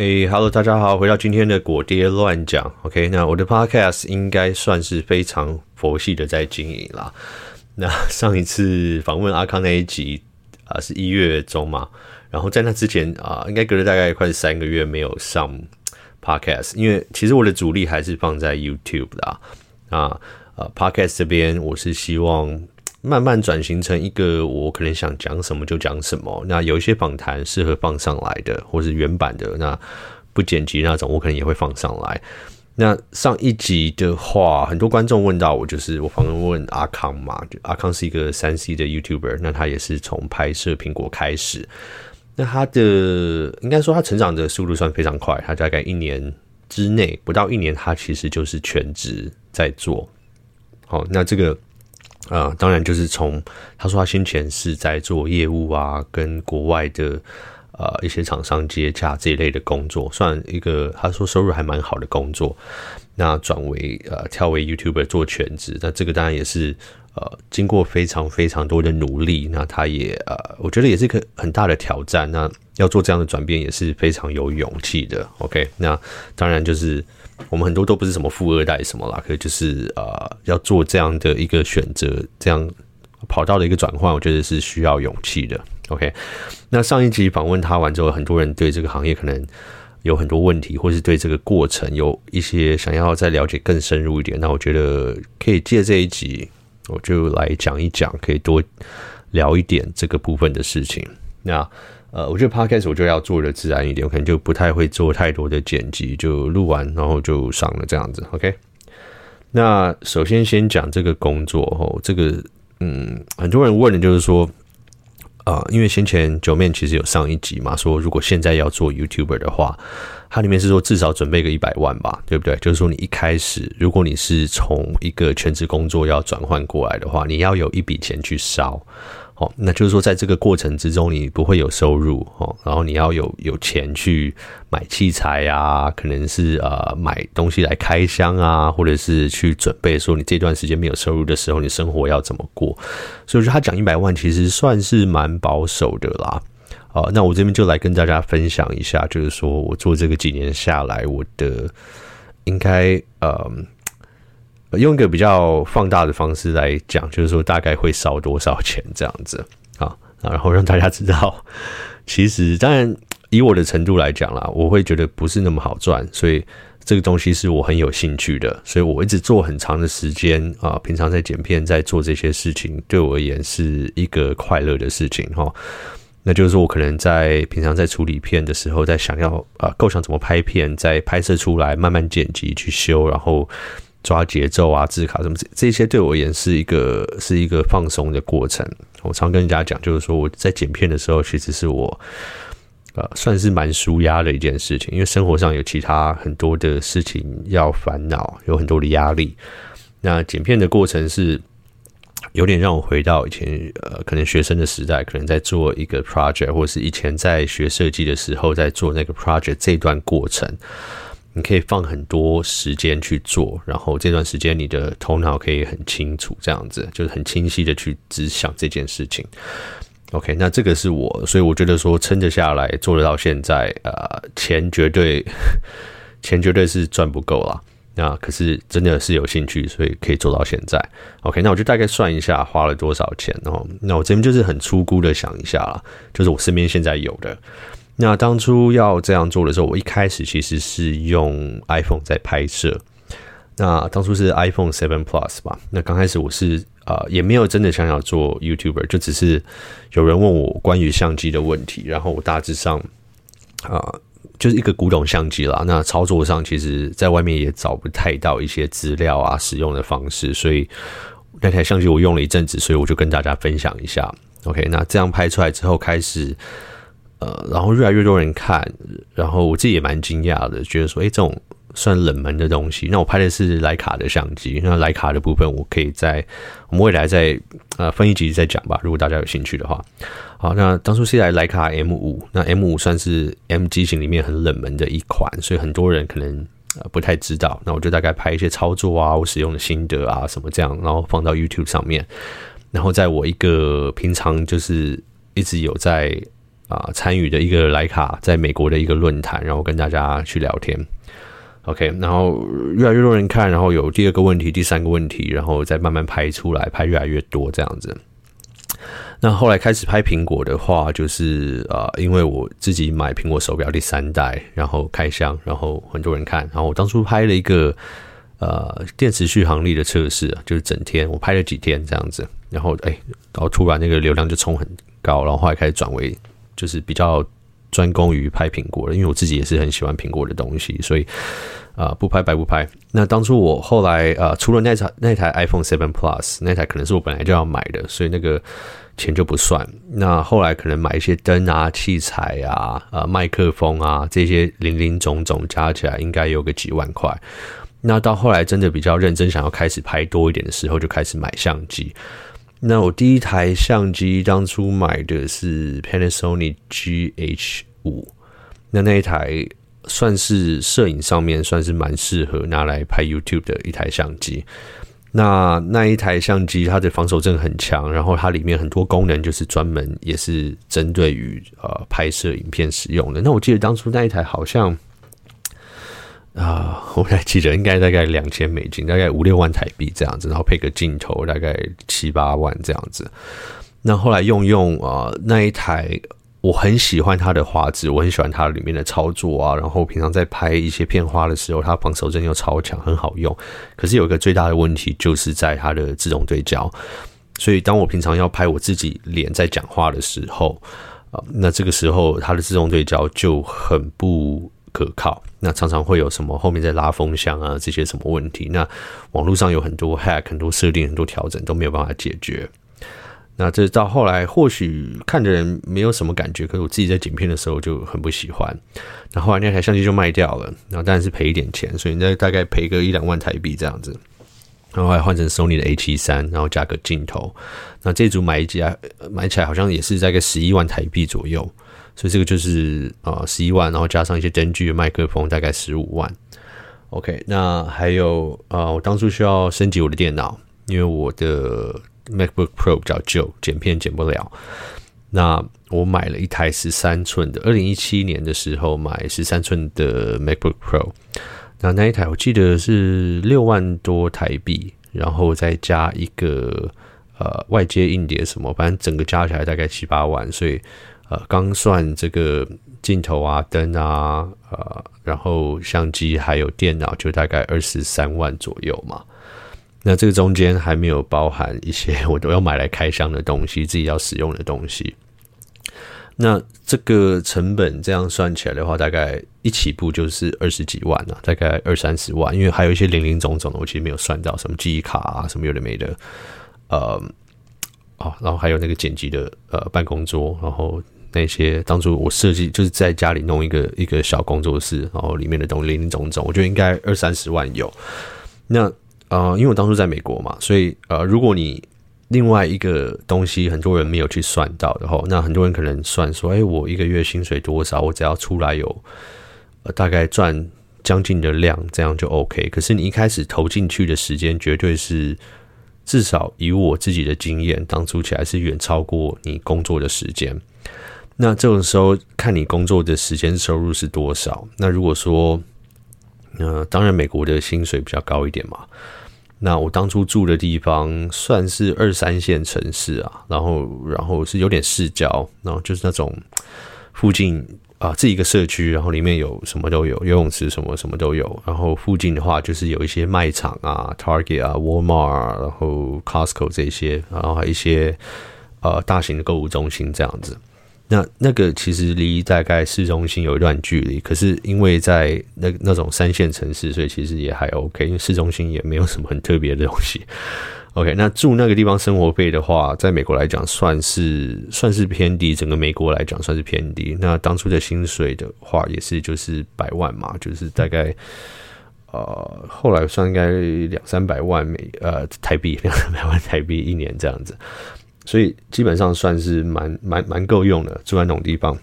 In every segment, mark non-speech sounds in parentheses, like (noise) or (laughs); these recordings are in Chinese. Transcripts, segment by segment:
嘿、hey，Hello，大家好，回到今天的果爹乱讲。OK，那我的 Podcast 应该算是非常佛系的在经营啦。那上一次访问阿康那一集啊，是一月中嘛，然后在那之前啊，应该隔了大概快三个月没有上 Podcast，因为其实我的主力还是放在 YouTube 的啊。啊，呃，Podcast 这边我是希望。慢慢转型成一个我可能想讲什么就讲什么。那有一些访谈适合放上来的，或是原版的，那不剪辑那种，我可能也会放上来。那上一集的话，很多观众问到我，就是我访问阿康嘛，就阿康是一个三 C 的 YouTuber，那他也是从拍摄苹果开始。那他的应该说他成长的速度算非常快，他大概一年之内不到一年，他其实就是全职在做。好，那这个。啊、呃，当然就是从他说他先前是在做业务啊，跟国外的呃一些厂商接洽这一类的工作，算一个他说收入还蛮好的工作。那转为呃跳为 YouTuber 做全职，那这个当然也是呃经过非常非常多的努力，那他也呃我觉得也是一个很大的挑战。那要做这样的转变也是非常有勇气的。OK，那当然就是。我们很多都不是什么富二代什么啦，可是就是呃要做这样的一个选择，这样跑道的一个转换，我觉得是需要勇气的。OK，那上一集访问他完之后，很多人对这个行业可能有很多问题，或是对这个过程有一些想要再了解更深入一点。那我觉得可以借这一集，我就来讲一讲，可以多聊一点这个部分的事情。那。呃，我觉得 Podcast 我就要做的自然一点，我可能就不太会做太多的剪辑，就录完然后就上了这样子。OK，那首先先讲这个工作哦，这个嗯，很多人问的就是说，啊、呃，因为先前九面其实有上一集嘛，说如果现在要做 YouTuber 的话，它里面是说至少准备个一百万吧，对不对？就是说你一开始如果你是从一个全职工作要转换过来的话，你要有一笔钱去烧。哦，那就是说，在这个过程之中，你不会有收入哦，然后你要有有钱去买器材啊，可能是呃买东西来开箱啊，或者是去准备说你这段时间没有收入的时候，你生活要怎么过。所以说他讲一百万，其实算是蛮保守的啦。哦，那我这边就来跟大家分享一下，就是说我做这个几年下来，我的应该呃。用一个比较放大的方式来讲，就是说大概会烧多少钱这样子啊，然后让大家知道，其实当然以我的程度来讲啦，我会觉得不是那么好赚，所以这个东西是我很有兴趣的，所以我一直做很长的时间啊，平常在剪片，在做这些事情，对我而言是一个快乐的事情哈。那就是说我可能在平常在处理片的时候，在想要啊构想怎么拍片，在拍摄出来慢慢剪辑去修，然后。抓节奏啊，字卡什么这这些对我而言是一个是一个放松的过程。我常跟人家讲，就是说我在剪片的时候，其实是我呃算是蛮舒压的一件事情，因为生活上有其他很多的事情要烦恼，有很多的压力。那剪片的过程是有点让我回到以前呃可能学生的时代，可能在做一个 project，或是以前在学设计的时候在做那个 project 这段过程。你可以放很多时间去做，然后这段时间你的头脑可以很清楚，这样子就是很清晰的去只想这件事情。OK，那这个是我，所以我觉得说撑着下来做得到现在，呃，钱绝对 (laughs) 钱绝对是赚不够啦。那可是真的是有兴趣，所以可以做到现在。OK，那我就大概算一下花了多少钱哦。那我这边就是很粗估的想一下啦，就是我身边现在有的。那当初要这样做的时候，我一开始其实是用 iPhone 在拍摄。那当初是 iPhone Seven Plus 吧。那刚开始我是呃也没有真的想要做 YouTuber，就只是有人问我关于相机的问题，然后我大致上啊、就是一个古董相机啦。那操作上其实在外面也找不太到一些资料啊，使用的方式，所以那台相机我用了一阵子，所以我就跟大家分享一下。OK，那这样拍出来之后开始。呃，然后越来越多人看，然后我自己也蛮惊讶的，觉得说，诶，这种算冷门的东西。那我拍的是莱卡的相机，那莱卡的部分，我可以在我们未来再呃分一集再讲吧，如果大家有兴趣的话。好，那当初是来莱卡 M 五，那 M 五算是 M 机型里面很冷门的一款，所以很多人可能不太知道。那我就大概拍一些操作啊，我使用的心得啊什么这样，然后放到 YouTube 上面。然后在我一个平常就是一直有在。啊参与的一个莱卡在美国的一个论坛，然后跟大家去聊天。OK，然后越来越多人看，然后有第二个问题、第三个问题，然后再慢慢拍出来，拍越来越多这样子。那后来开始拍苹果的话，就是呃，因为我自己买苹果手表第三代，然后开箱，然后很多人看，然后我当初拍了一个呃电池续航力的测试，就是整天我拍了几天这样子，然后哎，然后突然那个流量就冲很高，然后后来开始转为就是比较专攻于拍苹果了，因为我自己也是很喜欢苹果的东西，所以啊、不拍白不拍。那当初我后来呃，除了那台那台 iPhone Seven Plus 那台可能是我本来就要买的，所以那个。钱就不算，那后来可能买一些灯啊、器材啊、呃、麦克风啊这些零零总总加起来应该有个几万块。那到后来真的比较认真想要开始拍多一点的时候，就开始买相机。那我第一台相机当初买的是 Panasonic GH 五，那那一台算是摄影上面算是蛮适合拿来拍 YouTube 的一台相机。那那一台相机，它的防守阵很强，然后它里面很多功能就是专门也是针对于呃拍摄影片使用的。那我记得当初那一台好像啊、呃，(laughs) 我还记得应该大概两千美金，大概五六万台币这样子，然后配个镜头大概七八万这样子。那后来用用啊、那一台。我很喜欢它的画质，我很喜欢它里面的操作啊。然后平常在拍一些片花的时候，它防守阵又超强，很好用。可是有一个最大的问题，就是在它的自动对焦。所以当我平常要拍我自己脸在讲话的时候，啊，那这个时候它的自动对焦就很不可靠。那常常会有什么后面在拉风箱啊这些什么问题？那网络上有很多 hack，很多设定，很多调整都没有办法解决。那这到后来，或许看的人没有什么感觉，可是我自己在剪片的时候就很不喜欢。那后，来那台相机就卖掉了，然后当然是赔一点钱，所以那大概赔个一两万台币这样子。然后还换成 Sony 的 A73，然后加个镜头。那这组买一家买起来好像也是在个十一万台币左右，所以这个就是啊十一万，然后加上一些灯具、麦克风，大概十五万。OK，那还有啊、我当初需要升级我的电脑，因为我的。MacBook Pro 比较旧，剪片剪不了。那我买了一台十三寸的，二零一七年的时候买十三寸的 MacBook Pro。那那一台我记得是六万多台币，然后再加一个呃外接硬碟什么，反正整个加起来大概七八万。所以呃刚算这个镜头啊、灯啊、呃，然后相机还有电脑，就大概二十三万左右嘛。那这个中间还没有包含一些我都要买来开箱的东西，自己要使用的东西。那这个成本这样算起来的话，大概一起步就是二十几万了，大概二三十万。因为还有一些零零总总的，我其实没有算到，什么记忆卡啊，什么有的没的。呃，哦，然后还有那个剪辑的呃办公桌，然后那些当初我设计就是在家里弄一个一个小工作室，然后里面的东西零零总总，我觉得应该二三十万有。那呃，因为我当初在美国嘛，所以呃，如果你另外一个东西很多人没有去算到的话，那很多人可能算说，哎，我一个月薪水多少，我只要出来有呃大概赚将近的量，这样就 OK。可是你一开始投进去的时间，绝对是至少以我自己的经验，当初起来是远超过你工作的时间。那这种时候看你工作的时间收入是多少。那如果说，呃，当然美国的薪水比较高一点嘛。那我当初住的地方算是二三线城市啊，然后然后是有点市郊，然后就是那种附近啊，这一个社区，然后里面有什么都有，游泳池什么什么都有，然后附近的话就是有一些卖场啊，Target 啊，Walmart，然后 Costco 这些，然后还有一些呃大型的购物中心这样子。那那个其实离大概市中心有一段距离，可是因为在那那种三线城市，所以其实也还 OK，因为市中心也没有什么很特别的东西。(laughs) OK，那住那个地方生活费的话，在美国来讲算是算是偏低，整个美国来讲算是偏低。那当初的薪水的话，也是就是百万嘛，就是大概呃后来算应该两三百万美呃台币，两三百万台币一年这样子。所以基本上算是蛮蛮蛮够用的，住在那种地方。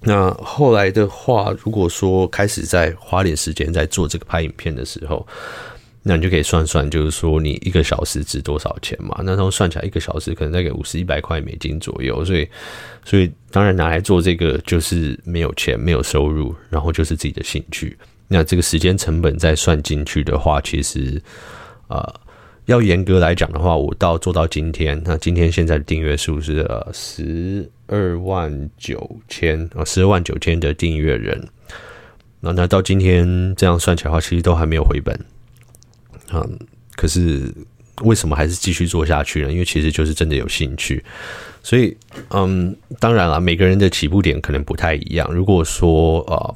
那后来的话，如果说开始在花点时间在做这个拍影片的时候，那你就可以算算，就是说你一个小时值多少钱嘛？那时候算起来一个小时可能大概五十一百块美金左右，所以所以当然拿来做这个就是没有钱没有收入，然后就是自己的兴趣。那这个时间成本再算进去的话，其实呃要严格来讲的话，我到做到今天，那今天现在的订阅数是呃十二万九千啊，十二万九千的订阅人。那那到今天这样算起来的话，其实都还没有回本。嗯，可是为什么还是继续做下去呢？因为其实就是真的有兴趣。所以，嗯，当然了，每个人的起步点可能不太一样。如果说呃，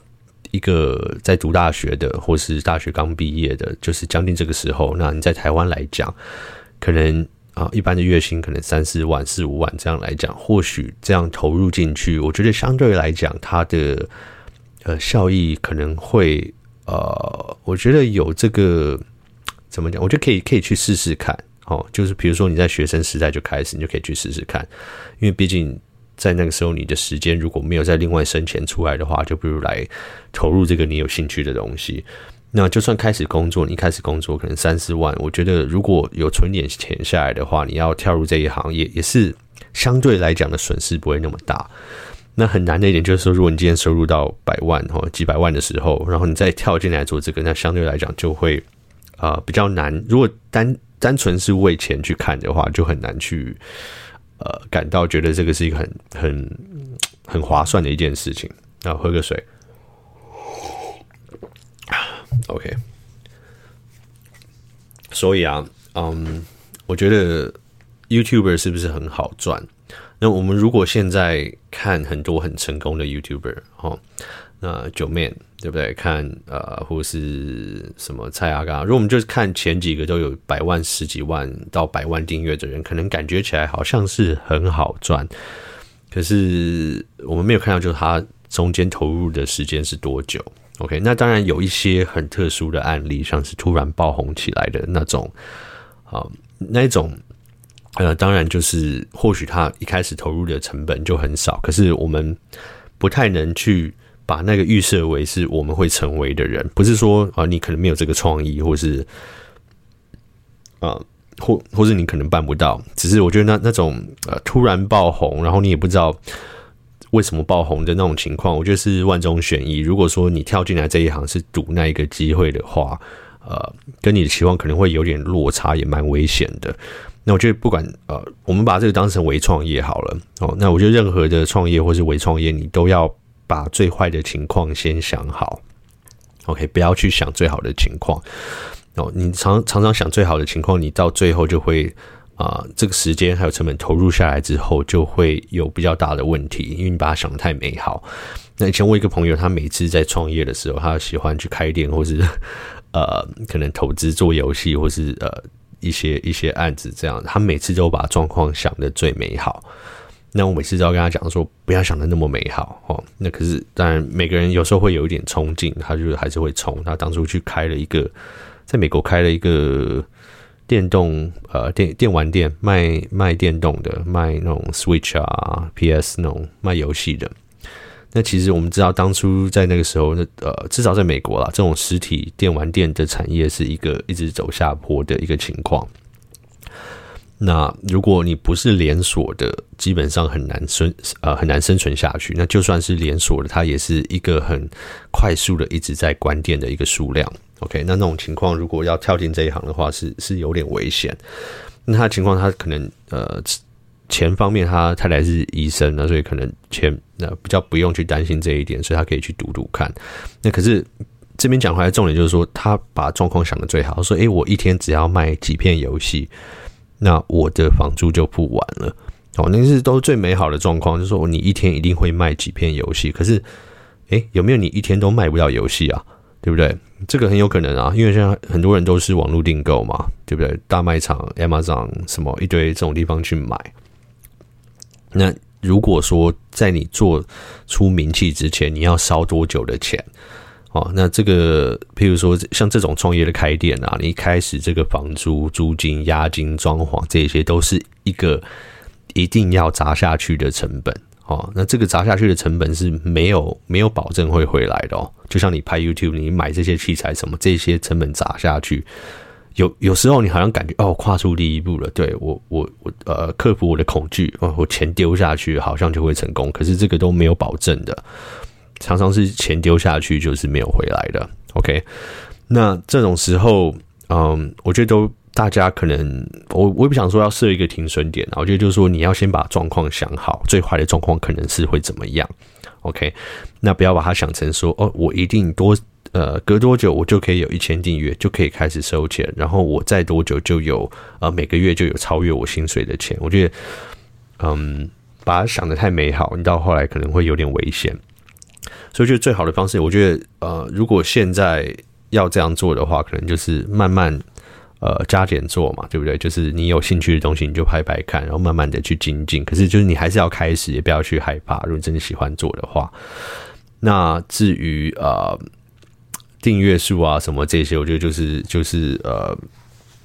一个在读大学的，或是大学刚毕业的，就是将近这个时候，那你在台湾来讲，可能啊，一般的月薪可能三四万、四五万这样来讲，或许这样投入进去，我觉得相对来讲，它的呃效益可能会呃，我觉得有这个。怎么讲？我觉得可以，可以去试试看。哦，就是比如说你在学生时代就开始，你就可以去试试看。因为毕竟在那个时候，你的时间如果没有再另外生钱出来的话，就不如来投入这个你有兴趣的东西。那就算开始工作，你开始工作可能三四万，我觉得如果有存点钱下来的话，你要跳入这一行业也是相对来讲的损失不会那么大。那很难的一点就是说，如果你今天收入到百万或几百万的时候，然后你再跳进来做这个，那相对来讲就会。呃，比较难。如果单单纯是为钱去看的话，就很难去呃感到觉得这个是一个很很很划算的一件事情。那喝个水。OK。所以啊，嗯，我觉得 YouTuber 是不是很好赚？那我们如果现在看很多很成功的 YouTuber，哦。那九 Man 对不对？看呃，或是什么蔡阿嘎，如果我们就是看前几个都有百万、十几万到百万订阅的人，可能感觉起来好像是很好赚。可是我们没有看到，就是他中间投入的时间是多久？OK，那当然有一些很特殊的案例，像是突然爆红起来的那种，啊，那一种，呃，当然就是或许他一开始投入的成本就很少，可是我们不太能去。把那个预设为是我们会成为的人，不是说啊，你可能没有这个创意，或是啊，或或是你可能办不到。只是我觉得那那种呃突然爆红，然后你也不知道为什么爆红的那种情况，我觉得是万中选一。如果说你跳进来这一行是赌那一个机会的话，呃，跟你的期望可能会有点落差，也蛮危险的。那我觉得不管呃，我们把这个当成微创业好了哦。那我觉得任何的创业或是微创业，你都要。把最坏的情况先想好，OK，不要去想最好的情况哦。你常常常想最好的情况，你到最后就会啊、这个时间还有成本投入下来之后，就会有比较大的问题，因为你把它想得太美好。那以前我一个朋友，他每次在创业的时候，他喜欢去开店，或是呃，可能投资做游戏，或是呃一些一些案子这样，他每次都把状况想得最美好。那我每次都要跟他讲说，不要想的那么美好哦。那可是当然，每个人有时候会有一点冲劲，他就还是会冲。他当初去开了一个，在美国开了一个电动呃电电玩店，卖卖电动的，卖那种 Switch 啊、PS 那种卖游戏的。那其实我们知道，当初在那个时候，那呃，至少在美国啦，这种实体电玩店的产业是一个一直走下坡的一个情况。那如果你不是连锁的，基本上很难生呃很难生存下去。那就算是连锁的，它也是一个很快速的一直在关店的一个数量。OK，那那种情况，如果要跳进这一行的话，是是有点危险。那他情况，他可能呃钱方面，他太太是医生，那所以可能钱那比较不用去担心这一点，所以他可以去赌赌看。那可是这边讲回来，重点就是说，他把状况想得最好，说诶、我一天只要卖几片游戏。那我的房租就付完了，哦，那是都最美好的状况，就是说你一天一定会卖几片游戏。可是，诶，有没有你一天都卖不到游戏啊？对不对？这个很有可能啊，因为现在很多人都是网络订购嘛，对不对？大卖场、Amazon 什么一堆这种地方去买。那如果说在你做出名气之前，你要烧多久的钱？哦，那这个，譬如说像这种创业的开店啊，你一开始这个房租、租金、押金、装潢，这些都是一个一定要砸下去的成本。哦，那这个砸下去的成本是没有没有保证会回来的哦。就像你拍 YouTube，你买这些器材什么，这些成本砸下去，有有时候你好像感觉哦，跨出第一步了，对，我我我呃克服我的恐惧，哦，我钱丢下去好像就会成功，可是这个都没有保证的，常常是钱丢下去就是没有回来的。OK，那这种时候，嗯，我觉得都大家可能我我也不想说要设一个停损点，我觉得就是说你要先把状况想好，最坏的状况可能是会怎么样。OK，那不要把它想成说哦，我一定多。呃，隔多久我就可以有一千订阅，就可以开始收钱，然后我再多久就有呃每个月就有超越我薪水的钱。我觉得，嗯，把它想的太美好，你到后来可能会有点危险。所以，就最好的方式，我觉得呃，如果现在要这样做的话，可能就是慢慢呃加减做嘛，对不对？就是你有兴趣的东西，你就拍拍看，然后慢慢的去精进。可是，就是你还是要开始，也不要去害怕。如果真的喜欢做的话，那至于呃。订阅数啊，什么这些，我觉得就是就是呃，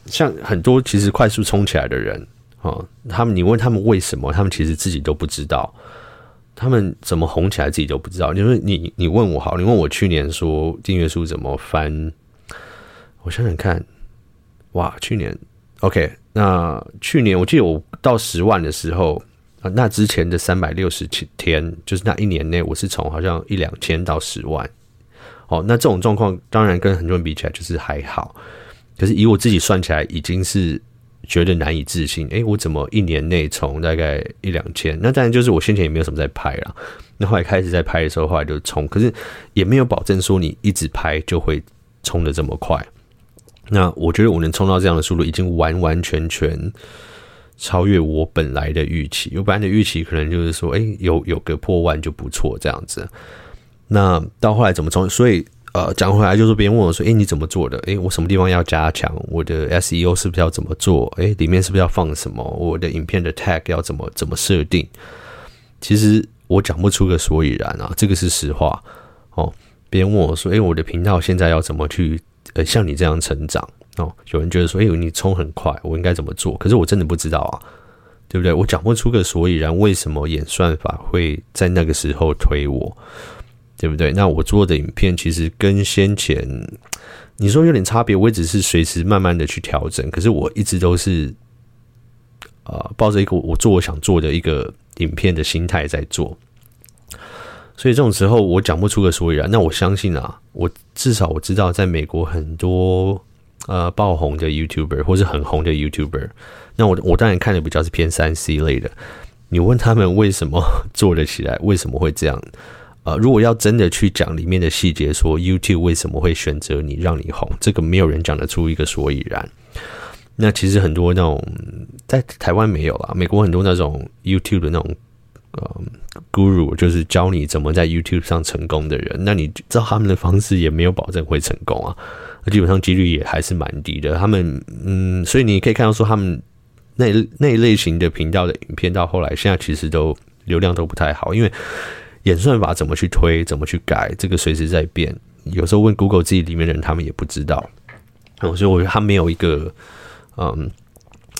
像很多其实快速冲起来的人啊，他们你问他们为什么，他们其实自己都不知道，他们怎么红起来自己都不知道。因为你你问我好，你问我去年说订阅数怎么翻，我想想看，哇，去年 OK，那去年我记得我到十万的时候啊，那之前的三百六十七天，就是那一年内，我是从好像一两千到十万。哦，那这种状况当然跟很多人比起来就是还好，可是以我自己算起来，已经是觉得难以置信。诶，我怎么一年内从大概一两千？那当然就是我先前也没有什么在拍啦。那后来开始在拍的时候，后来就冲，可是也没有保证说你一直拍就会冲得这么快。那我觉得我能冲到这样的速度，已经完完全全超越我本来的预期。我本来的预期可能就是说，诶，有有个破万就不错这样子。那到后来怎么冲？所以呃，讲回来就是别人问我说：“诶、欸，你怎么做的？诶、欸，我什么地方要加强？我的 SEO 是不是要怎么做？诶、欸，里面是不是要放什么？我的影片的 tag 要怎么怎么设定？”其实我讲不出个所以然啊，这个是实话哦。别人问我说：“诶、欸，我的频道现在要怎么去呃像你这样成长？”哦，有人觉得说：“诶、欸，你冲很快，我应该怎么做？”可是我真的不知道啊，对不对？我讲不出个所以然，为什么演算法会在那个时候推我？对不对？那我做的影片其实跟先前你说有点差别，我也只是随时慢慢的去调整。可是我一直都是呃抱着一个我做我想做的一个影片的心态在做，所以这种时候我讲不出个所以然。那我相信啊，我至少我知道，在美国很多呃爆红的 YouTuber 或是很红的 YouTuber，那我我当然看的比较是偏三 C 类的。你问他们为什么做得起来，为什么会这样？呃，如果要真的去讲里面的细节，说 YouTube 为什么会选择你，让你红，这个没有人讲得出一个所以然。那其实很多那种在台湾没有啦，美国很多那种 YouTube 的那种呃 Guru，就是教你怎么在 YouTube 上成功的人，那你知道他们的方式也没有保证会成功啊，基本上几率也还是蛮低的。他们嗯，所以你可以看到说他们那那一类型的频道的影片，到后来现在其实都流量都不太好，因为。演算法怎么去推，怎么去改，这个随时在变。有时候问 Google 自己里面的人，他们也不知道。所以我觉得他没有一个，嗯，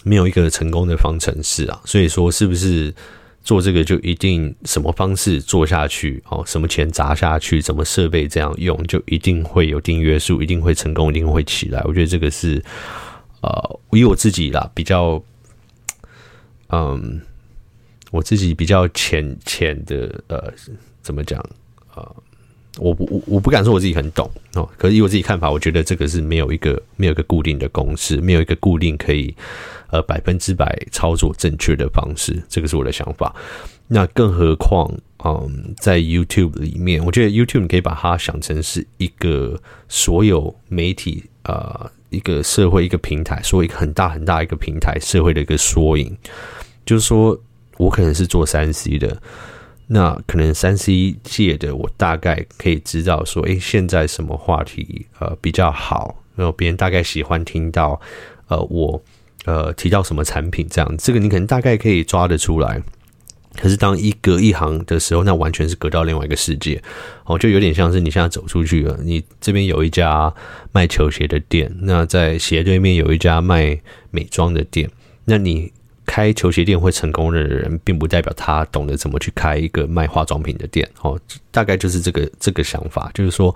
没有一个成功的方程式啊。所以说，是不是做这个就一定什么方式做下去哦？什么钱砸下去，什么设备这样用，就一定会有订阅数，一定会成功，一定会起来？我觉得这个是，呃，以我自己啦，比较，嗯。我自己比较浅浅的，呃，怎么讲？呃，我不我我不敢说我自己很懂哦，可是以我自己看法，我觉得这个是没有一个没有一个固定的公式，没有一个固定可以呃百分之百操作正确的方式，这个是我的想法。那更何况，嗯，在 YouTube 里面，我觉得 YouTube 可以把它想成是一个所有媒体呃一个社会一个平台，说一个很大很大一个平台社会的一个缩影，就是说。我可能是做三 C 的，那可能三 C 界的我大概可以知道说，诶，现在什么话题呃比较好，然后别人大概喜欢听到呃我呃提到什么产品这样，这个你可能大概可以抓得出来。可是当一隔一行的时候，那完全是隔到另外一个世界哦，就有点像是你现在走出去了，你这边有一家卖球鞋的店，那在斜对面有一家卖美妆的店，那你。开球鞋店会成功的人，并不代表他懂得怎么去开一个卖化妆品的店哦。大概就是这个这个想法，就是说，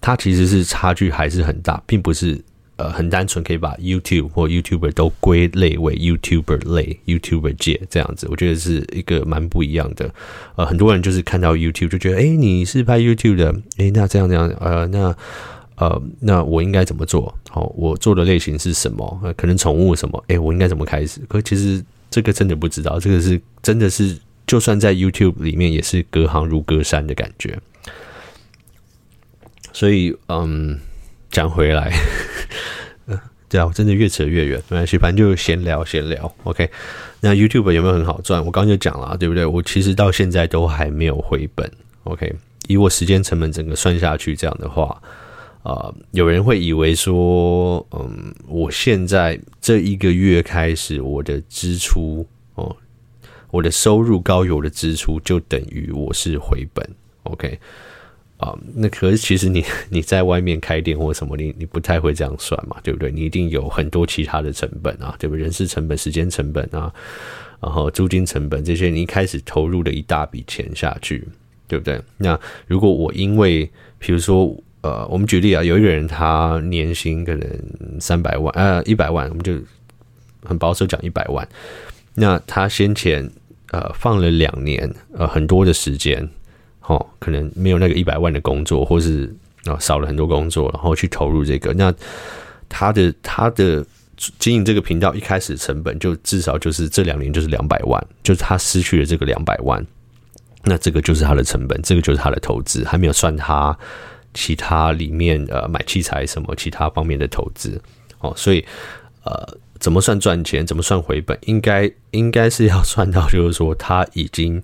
他其实是差距还是很大，并不是呃很单纯，可以把 YouTube 或 YouTuber 都归类为 YouTuber 类 YouTuber 界这样子，我觉得是一个蛮不一样的。呃，很多人就是看到 YouTube 就觉得，哎、你是拍 YouTube 的，哎、那这样这样，呃，那呃，那我应该怎么做？好，我做的类型是什么？呃、可能宠物什么？哎、我应该怎么开始？可其实这个真的不知道，这个是真的是，就算在 YouTube 里面也是隔行如隔山的感觉。所以，嗯，讲回来，嗯，(laughs) 对啊，我真的越扯越远，没关系，反正就闲聊闲聊。OK，那 YouTube 有没有很好赚？我刚刚就讲了，对不对？我其实到现在都还没有回本。OK，以我时间成本整个算下去，这样的话，啊、有人会以为说，嗯，我现在这一个月开始，我的支出哦，我的收入高于我的支出，就等于我是回本。OK。啊、那可是其实你你在外面开店或什么，你你不太会这样算嘛，对不对？你一定有很多其他的成本啊，对不对？人事成本、时间成本啊，然后租金成本这些，你一开始投入了一大笔钱下去，对不对？那如果我因为，比如说，呃，我们举例啊，有一个人他年薪可能三百万，呃，一百万，我们就很保守讲一百万，那他先前呃放了两年，呃，很多的时间。哦，可能没有那个一百万的工作，或是啊少了很多工作，然后去投入这个，那他的他的经营这个频道一开始成本就至少就是这两年就是两百万，就是他失去了这个两百万，那这个就是他的成本，这个就是他的投资，还没有算他其他里面呃买器材什么其他方面的投资哦，所以呃怎么算赚钱，怎么算回本，应该应该是要算到就是说他已经。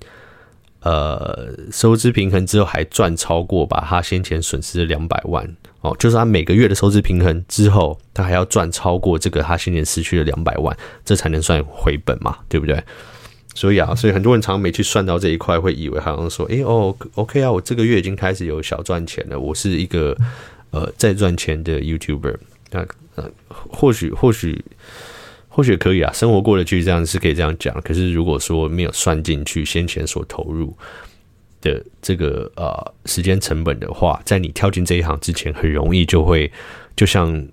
呃，收支平衡之后还赚超过把他先前损失的两百万哦，就是他每个月的收支平衡之后，他还要赚超过这个他先前失去的两百万，这才能算回本嘛，对不对？所以啊，所以很多人常没去算到这一块，会以为好像说，诶哦，OK 啊，我这个月已经开始有小赚钱了，我是一个呃在赚钱的 YouTuber，那呃或许或许。或许可以啊，生活过得去，这样是可以这样讲。可是如果说没有算进去先前所投入的这个呃时间成本的话，在你跳进这一行之前，很容易就会就像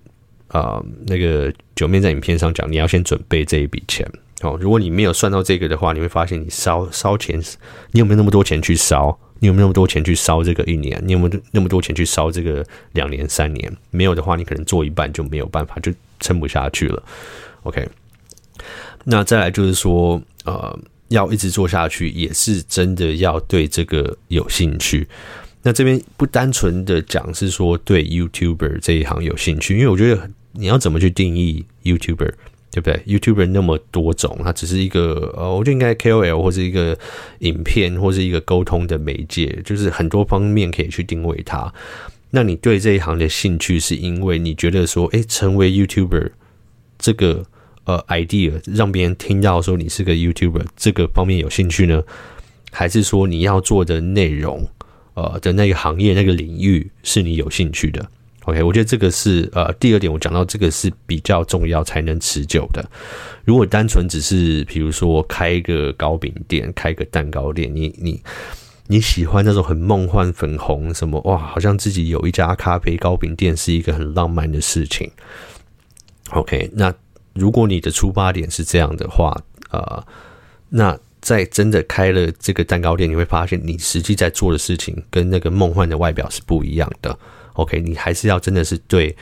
啊、那个九面在影片上讲，你要先准备这一笔钱哦。如果你没有算到这个的话，你会发现你烧烧钱，你有没有那么多钱去烧？你有没有那么多钱去烧这个一年？你有没有那么多钱去烧这个两年、三年？没有的话，你可能做一半就没有办法，就撑不下去了。OK，那再来就是说，呃，要一直做下去，也是真的要对这个有兴趣。那这边不单纯的讲是说对 YouTuber 这一行有兴趣，因为我觉得你要怎么去定义 YouTuber，对不对？YouTuber 那么多种，它只是一个呃，我觉得应该 KOL 或是一个影片或是一个沟通的媒介，就是很多方面可以去定位它。那你对这一行的兴趣，是因为你觉得说，诶，成为 YouTuber 这个。呃，idea 让别人听到说你是个 YouTuber，这个方面有兴趣呢？还是说你要做的内容，呃的那个行业那个领域是你有兴趣的？OK，我觉得这个是呃第二点，我讲到这个是比较重要才能持久的。如果单纯只是比如说开一个糕饼店，开个蛋糕店，你你你喜欢那种很梦幻粉红什么哇，好像自己有一家咖啡糕饼店是一个很浪漫的事情。OK，那。如果你的出发点是这样的话，呃，那在真的开了这个蛋糕店，你会发现你实际在做的事情跟那个梦幻的外表是不一样的。OK，你还是要真的是对，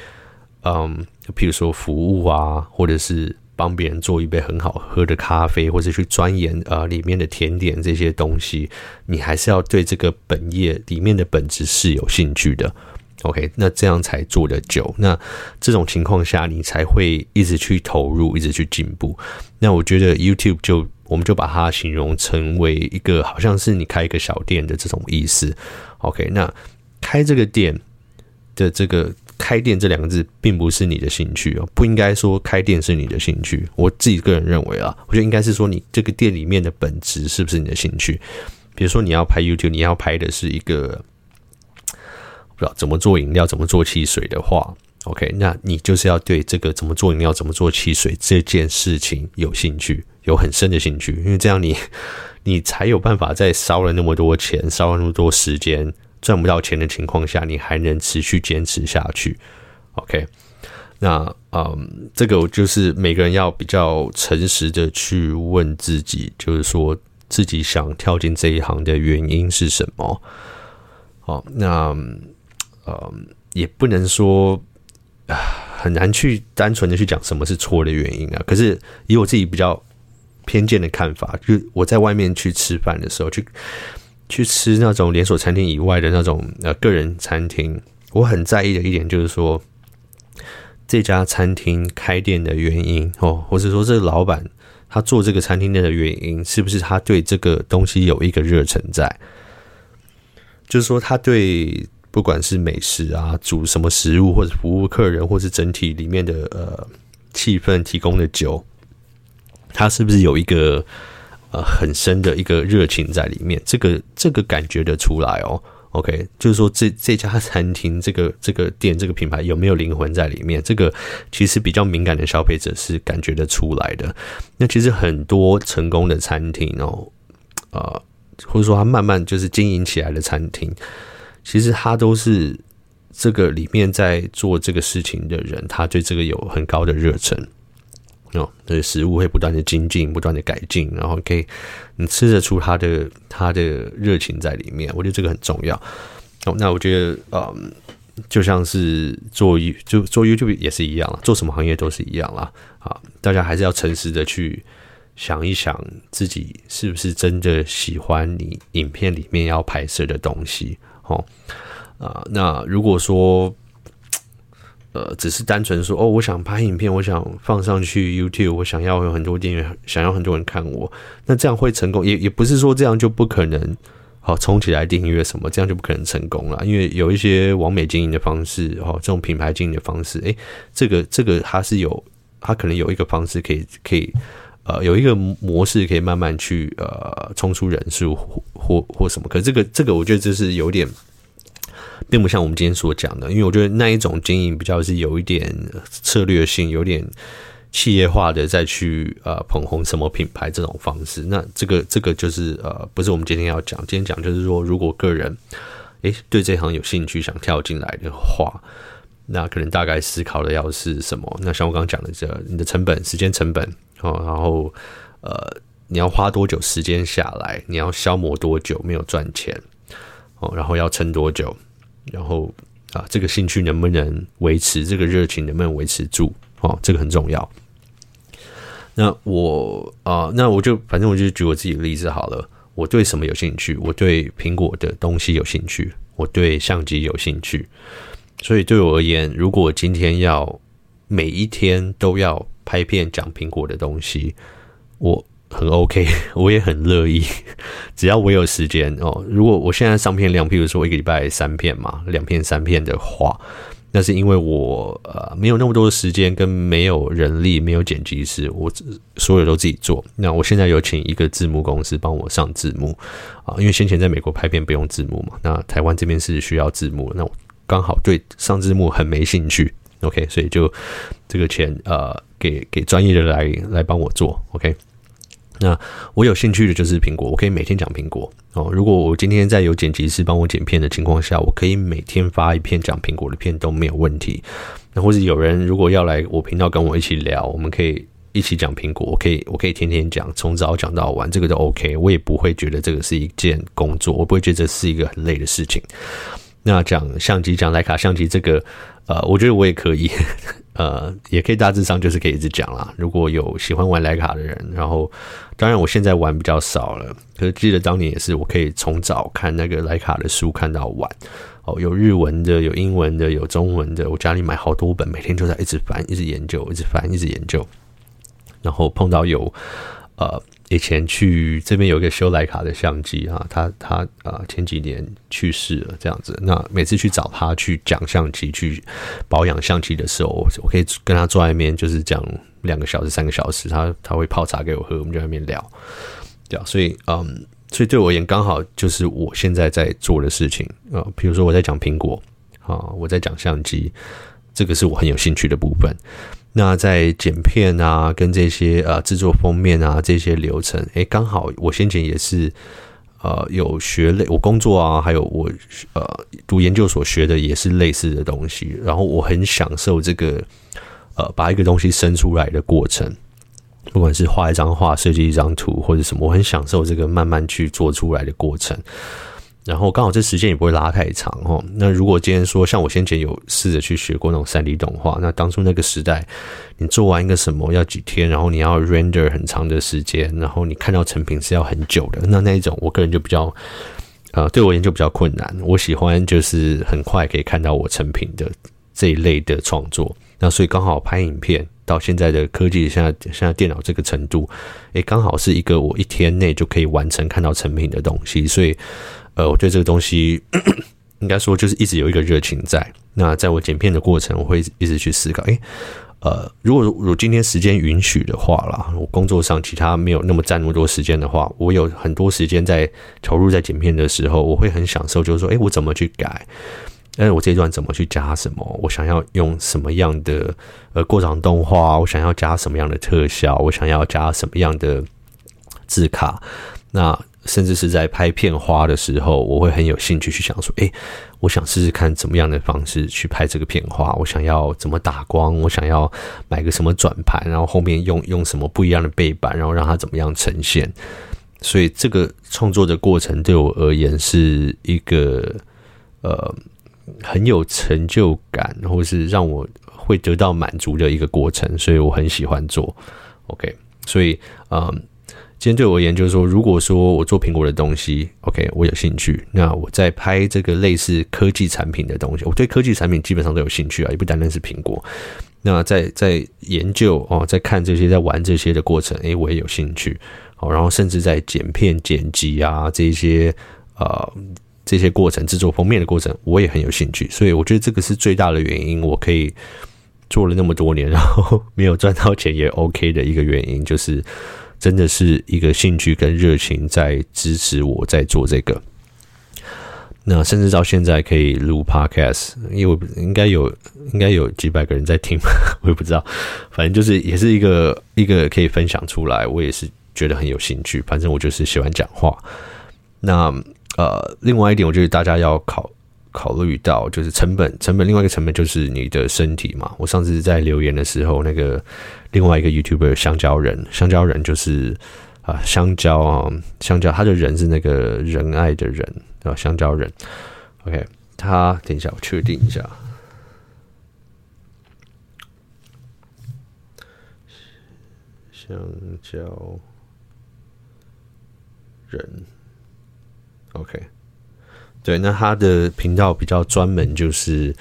嗯，譬如说服务啊，或者是帮别人做一杯很好喝的咖啡，或者去钻研呃里面的甜点这些东西，你还是要对这个本业里面的本质是有兴趣的。OK，那这样才做得久。那这种情况下，你才会一直去投入，一直去进步。那我觉得 YouTube 就，我们就把它形容成为一个，好像是你开一个小店的这种意思。OK，那开这个店的这个“开店”这两个字，并不是你的兴趣哦，不应该说开店是你的兴趣。我自己个人认为啊，我觉得应该是说你这个店里面的本质是不是你的兴趣？比如说你要拍 YouTube，你要拍的是一个。不知道怎么做饮料，怎么做汽水的话，OK，那你就是要对这个怎么做饮料、怎么做汽水这件事情有兴趣，有很深的兴趣，因为这样你 (laughs) 你才有办法在烧了那么多钱、烧了那么多时间赚不到钱的情况下，你还能持续坚持下去。OK，那嗯，这个就是每个人要比较诚实的去问自己，就是说自己想跳进这一行的原因是什么？好，那嗯，也不能说啊，很难去单纯的去讲什么是错的原因啊。可是以我自己比较偏见的看法，就我在外面去吃饭的时候，去去吃那种连锁餐厅以外的那种呃个人餐厅，我很在意的一点就是说。这家餐厅开店的原因哦，或者说这个老板他做这个餐厅的原因，是不是他对这个东西有一个热忱在？就是说，他对不管是美食啊，煮什么食物，或者服务客人，或是整体里面的呃气氛提供的酒，他是不是有一个呃很深的一个热情在里面？这个这个感觉得出来哦。OK，就是说这这家餐厅、这个这个店、这个品牌有没有灵魂在里面？这个其实比较敏感的消费者是感觉得出来的。那其实很多成功的餐厅哦，呃，或者说他慢慢就是经营起来的餐厅，其实他都是这个里面在做这个事情的人，他对这个有很高的热忱。哦，那食物会不断的精进，不断的改进，然后可以你吃得出他的他的热情在里面，我觉得这个很重要。哦，那我觉得，嗯，就像是做就做 YouTube 也是一样，做什么行业都是一样啦。啊，大家还是要诚实的去想一想，自己是不是真的喜欢你影片里面要拍摄的东西。哦，啊，那如果说。呃，只是单纯说哦，我想拍影片，我想放上去 YouTube，我想要有很多订阅，想要很多人看我，那这样会成功？也也不是说这样就不可能，好冲起来订阅什么，这样就不可能成功了。因为有一些完美经营的方式，哦，这种品牌经营的方式，诶，这个这个它是有，它可能有一个方式可以可以，呃，有一个模式可以慢慢去呃冲出人数或或或什么。可这个这个，我觉得这是有点。并不像我们今天所讲的，因为我觉得那一种经营比较是有一点策略性，有点企业化的再去呃捧红什么品牌这种方式。那这个这个就是呃不是我们今天要讲，今天讲就是说，如果个人诶对这行有兴趣，想跳进来的话，那可能大概思考的要是什么？那像我刚刚讲的这你的成本、时间成本哦，然后呃你要花多久时间下来，你要消磨多久没有赚钱哦，然后要撑多久？然后啊，这个兴趣能不能维持？这个热情能不能维持住？哦，这个很重要。那我啊，那我就反正我就举我自己的例子好了。我对什么有兴趣？我对苹果的东西有兴趣，我对相机有兴趣。所以对我而言，如果今天要每一天都要拍片讲苹果的东西，我。很 OK，(laughs) 我也很乐意，只要我有时间哦。如果我现在上片量，譬如说我一个礼拜三片嘛，两片三片的话，那是因为我呃没有那么多的时间，跟没有人力，没有剪辑师，我所有都自己做。那我现在有请一个字幕公司帮我上字幕啊，因为先前在美国拍片不用字幕嘛，那台湾这边是需要字幕，那我刚好对上字幕很没兴趣，OK，所以就这个钱呃给给专业的来来帮我做，OK。那我有兴趣的就是苹果，我可以每天讲苹果哦。如果我今天在有剪辑师帮我剪片的情况下，我可以每天发一片讲苹果的片都没有问题。那或者有人如果要来我频道跟我一起聊，我们可以一起讲苹果，我可以我可以天天讲，从早讲到晚，这个都 OK。我也不会觉得这个是一件工作，我不会觉得这是一个很累的事情。那讲相机，讲徕卡相机，这个呃，我觉得我也可以。呃，也可以大致上就是可以一直讲啦。如果有喜欢玩莱卡的人，然后当然我现在玩比较少了，可是记得当年也是，我可以从早看那个莱卡的书看到晚。哦，有日文的，有英文的，有中文的，我家里买好多本，每天就在一直翻，一直研究，一直翻，一直研究。然后碰到有呃。以前去这边有一个修莱卡的相机啊，他他啊前几年去世了，这样子。那每次去找他去讲相机、去保养相机的时候，我可以跟他坐在那边，就是讲两个小时、三个小时。他他会泡茶给我喝，我们就在那边聊，对，所以嗯，所以对我而言，刚好就是我现在在做的事情啊。比如说我在讲苹果啊，我在讲相机，这个是我很有兴趣的部分。那在剪片啊，跟这些呃制作封面啊这些流程，诶，刚好我先前也是呃有学类，我工作啊，还有我呃读研究所学的也是类似的东西。然后我很享受这个呃把一个东西生出来的过程，不管是画一张画、设计一张图或者什么，我很享受这个慢慢去做出来的过程。然后刚好这时间也不会拉太长哦。那如果今天说像我先前有试着去学过那种三 D 动画，那当初那个时代，你做完一个什么要几天，然后你要 render 很长的时间，然后你看到成品是要很久的。那那一种我个人就比较，呃，对我研究比较困难。我喜欢就是很快可以看到我成品的这一类的创作。那所以刚好拍影片到现在的科技，现在现在电脑这个程度，诶，刚好是一个我一天内就可以完成看到成品的东西，所以。呃，我对这个东西 (coughs) 应该说就是一直有一个热情在。那在我剪片的过程，我会一直去思考，诶，呃，如果如果今天时间允许的话啦，我工作上其他没有那么占那么多时间的话，我有很多时间在投入在剪片的时候，我会很享受，就是说，诶，我怎么去改？诶，我这一段怎么去加什么？我想要用什么样的呃过场动画？我想要加什么样的特效？我想要加什么样的字卡？那。甚至是在拍片花的时候，我会很有兴趣去想说，诶，我想试试看怎么样的方式去拍这个片花，我想要怎么打光，我想要买个什么转盘，然后后面用用什么不一样的背板，然后让它怎么样呈现。所以这个创作的过程对我而言是一个呃很有成就感，或是让我会得到满足的一个过程，所以我很喜欢做。OK，所以嗯。今天对我而言，就是说，如果说我做苹果的东西，OK，我有兴趣，那我在拍这个类似科技产品的东西，我对科技产品基本上都有兴趣啊，也不单单是苹果。那在在研究哦，在看这些，在玩这些的过程，诶，我也有兴趣。好，然后甚至在剪片、剪辑啊这些呃这些过程，制作封面的过程，我也很有兴趣。所以我觉得这个是最大的原因，我可以做了那么多年，然后没有赚到钱也 OK 的一个原因，就是。真的是一个兴趣跟热情在支持我在做这个，那甚至到现在可以录 Podcast，因为应该有应该有几百个人在听，(laughs) 我也不知道，反正就是也是一个一个可以分享出来，我也是觉得很有兴趣。反正我就是喜欢讲话。那呃，另外一点，我觉得大家要考。考虑到就是成本，成本另外一个成本就是你的身体嘛。我上次在留言的时候，那个另外一个 YouTuber 香蕉人，香蕉人就是啊香蕉啊香蕉，他的人是那个仁爱的人啊香蕉人。OK，他等一下我确定一下，香蕉人，OK。对，那他的频道比较专门，就是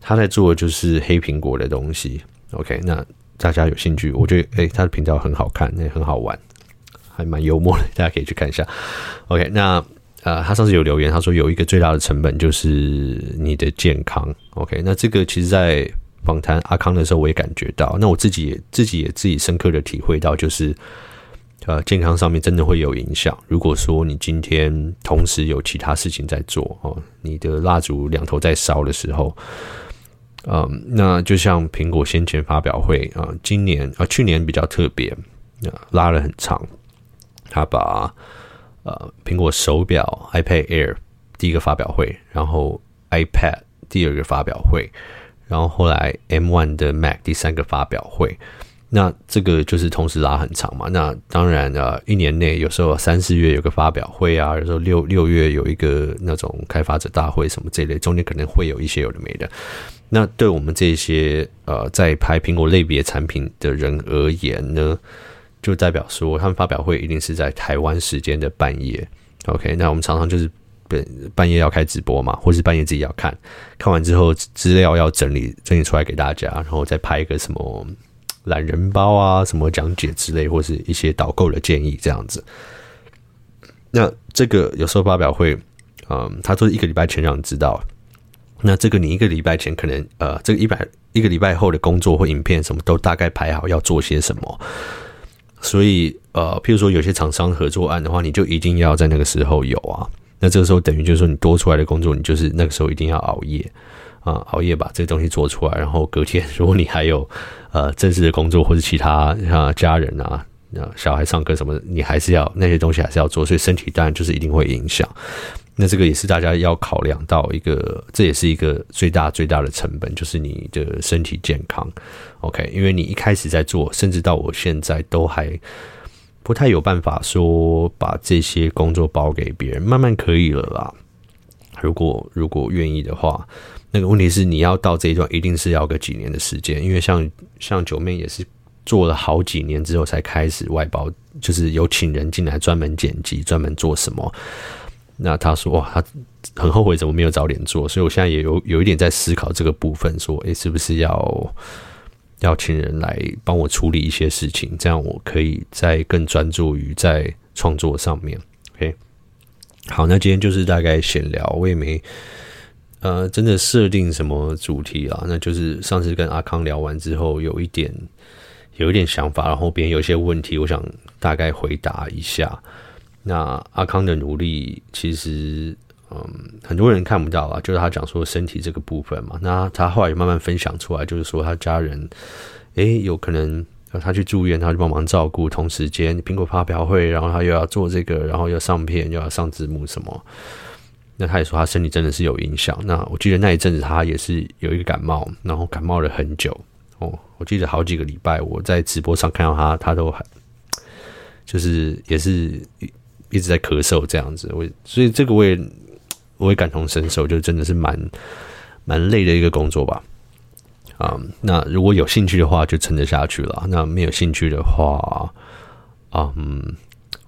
他在做的就是黑苹果的东西。OK，那大家有兴趣，我觉得诶，他的频道很好看，也很好玩，还蛮幽默的，大家可以去看一下。OK，那呃，他上次有留言，他说有一个最大的成本就是你的健康。OK，那这个其实，在访谈阿康的时候，我也感觉到，那我自己也自己也自己深刻的体会到，就是。呃，健康上面真的会有影响。如果说你今天同时有其他事情在做哦，你的蜡烛两头在烧的时候，嗯，那就像苹果先前发表会啊，今年啊，去年比较特别，拉了很长，他把呃苹果手表 iPad Air 第一个发表会，然后 iPad 第二个发表会，然后后来 M1 的 Mac 第三个发表会。那这个就是同时拉很长嘛。那当然啊，一年内有时候三四月有个发表会啊，有时候六六月有一个那种开发者大会什么这类，中间可能会有一些有的没的。那对我们这些呃在拍苹果类别产品的人而言呢，就代表说他们发表会一定是在台湾时间的半夜。OK，那我们常常就是半半夜要开直播嘛，或是半夜自己要看，看完之后资料要整理整理出来给大家，然后再拍一个什么。懒人包啊，什么讲解之类，或是一些导购的建议这样子。那这个有时候发表会，嗯，他都是一个礼拜前让你知道。那这个你一个礼拜前可能，呃，这个一百一个礼拜后的工作或影片什么都大概排好要做些什么。所以，呃，譬如说有些厂商合作案的话，你就一定要在那个时候有啊。那这个时候等于就是说你多出来的工作，你就是那个时候一定要熬夜。啊，熬夜把这个东西做出来，然后隔天 (laughs) 如果你还有呃正式的工作或者其他啊家人啊那小孩上课什么，你还是要那些东西还是要做，所以身体当然就是一定会影响。那这个也是大家要考量到一个，这也是一个最大最大的成本，就是你的身体健康。OK，因为你一开始在做，甚至到我现在都还不太有办法说把这些工作包给别人，慢慢可以了啦。如果如果愿意的话，那个问题是你要到这一段，一定是要个几年的时间，因为像像九妹也是做了好几年之后才开始外包，就是有请人进来专门剪辑，专门做什么。那他说哇，他很后悔怎么没有早点做，所以我现在也有有一点在思考这个部分，说诶，是不是要要请人来帮我处理一些事情，这样我可以再更专注于在创作上面。OK，好，那今天就是大概闲聊，我也没呃真的设定什么主题啊，那就是上次跟阿康聊完之后，有一点有一点想法，然后别人有一些问题，我想大概回答一下。那阿康的努力，其实，嗯，很多人看不到啊。就是他讲说身体这个部分嘛，那他后来慢慢分享出来，就是说他家人，诶，有可能他去住院，他就帮忙照顾，同时间苹果发表会，然后他又要做这个，然后又上片，又要上字幕什么。那他也说他身体真的是有影响。那我记得那一阵子他也是有一个感冒，然后感冒了很久哦。我记得好几个礼拜，我在直播上看到他，他都还就是也是。一直在咳嗽这样子，我所以这个我也我也感同身受，就真的是蛮蛮累的一个工作吧。啊、那如果有兴趣的话，就撑得下去了。那没有兴趣的话，嗯，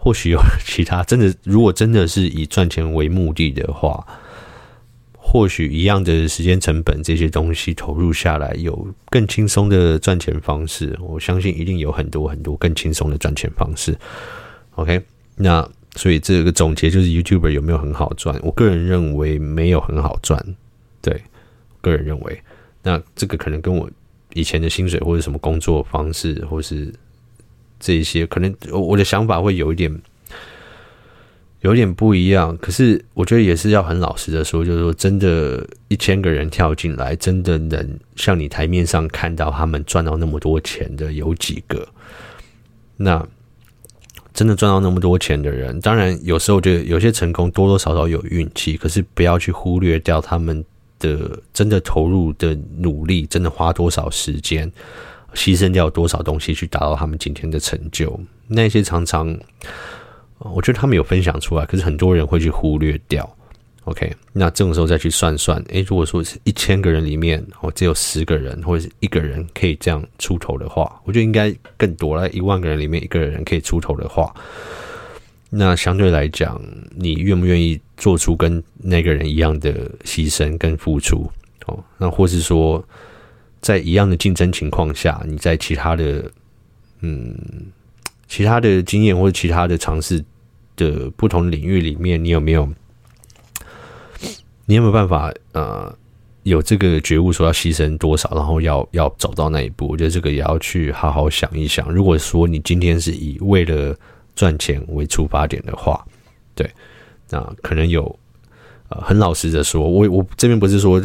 或许有 (laughs) 其他真的，如果真的是以赚钱为目的的话，或许一样的时间成本这些东西投入下来，有更轻松的赚钱方式。我相信一定有很多很多更轻松的赚钱方式。OK，那。所以这个总结就是，YouTuber 有没有很好赚？我个人认为没有很好赚。对，个人认为，那这个可能跟我以前的薪水或者什么工作方式，或是这些，可能我的想法会有一点，有点不一样。可是我觉得也是要很老实的说，就是说，真的，一千个人跳进来，真的能像你台面上看到他们赚到那么多钱的有几个？那。真的赚到那么多钱的人，当然有时候就有些成功多多少少有运气，可是不要去忽略掉他们的真的投入的努力，真的花多少时间，牺牲掉多少东西去达到他们今天的成就。那些常常，我觉得他们有分享出来，可是很多人会去忽略掉。OK，那这种时候再去算算，诶，如果说是一千个人里面，我只有十个人或者是一个人可以这样出头的话，我觉得应该更多了。一万个人里面一个人可以出头的话，那相对来讲，你愿不愿意做出跟那个人一样的牺牲跟付出？哦，那或是说，在一样的竞争情况下，你在其他的嗯，其他的经验或者其他的尝试的不同领域里面，你有没有？你有没有办法呃，有这个觉悟，说要牺牲多少，然后要要走到那一步？我觉得这个也要去好好想一想。如果说你今天是以为了赚钱为出发点的话，对，那可能有呃，很老实的说，我我这边不是说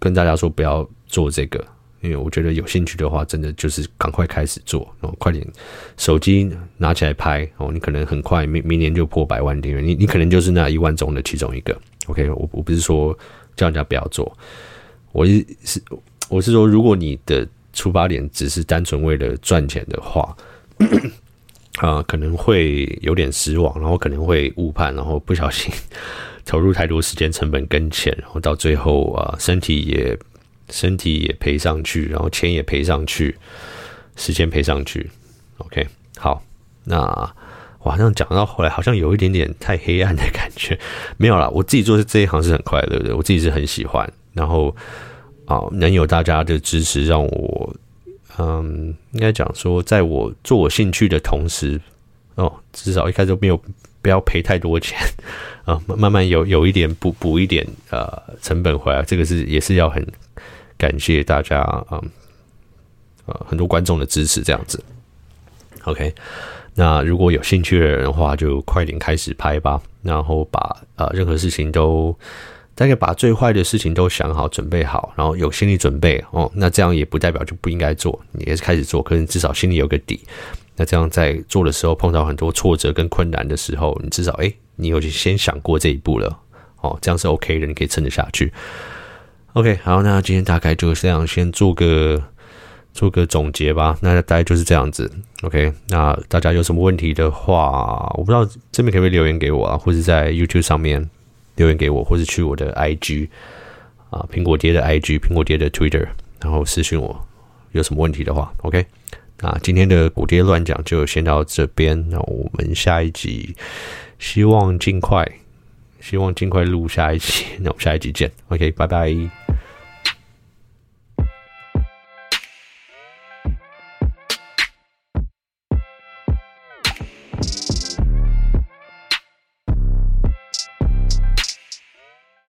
跟大家说不要做这个，因为我觉得有兴趣的话，真的就是赶快开始做，然后快点手机拿起来拍哦，你可能很快明明年就破百万订阅，你你可能就是那一万中的其中一个。OK，我我不是说叫人家不要做，我是我是说，如果你的出发点只是单纯为了赚钱的话，(coughs) 啊，可能会有点失望，然后可能会误判，然后不小心 (laughs) 投入太多时间成本跟钱，然后到最后啊，身体也身体也赔上去，然后钱也赔上去，时间赔上去。OK，好，那。我好像讲到后来，好像有一点点太黑暗的感觉。没有啦，我自己做这一行是很快乐的，我自己是很喜欢。然后啊，能有大家的支持，让我嗯，应该讲说，在我做我兴趣的同时，哦，至少一开始没有不要赔太多钱 (laughs) 啊，慢慢有有一点补补一点呃成本回来，这个是也是要很感谢大家啊，呃，很多观众的支持，这样子。OK。那如果有兴趣的人的话，就快点开始拍吧。然后把呃任何事情都大概把最坏的事情都想好、准备好，然后有心理准备哦。那这样也不代表就不应该做，你也是开始做，可能至少心里有个底。那这样在做的时候碰到很多挫折跟困难的时候，你至少诶，你有先想过这一步了哦，这样是 OK 的，你可以撑得下去。OK，好，那今天大概就这样，先做个做个总结吧。那大概就是这样子。OK，那大家有什么问题的话，我不知道这边可不可以留言给我啊，或者在 YouTube 上面。留言给我，或是去我的 IG 啊，苹果爹的 IG，苹果爹的 Twitter，然后私讯我，有什么问题的话，OK。那今天的果爹乱讲就先到这边，那我们下一集希望尽快，希望尽快录下一集，那我们下一集见，OK，拜拜。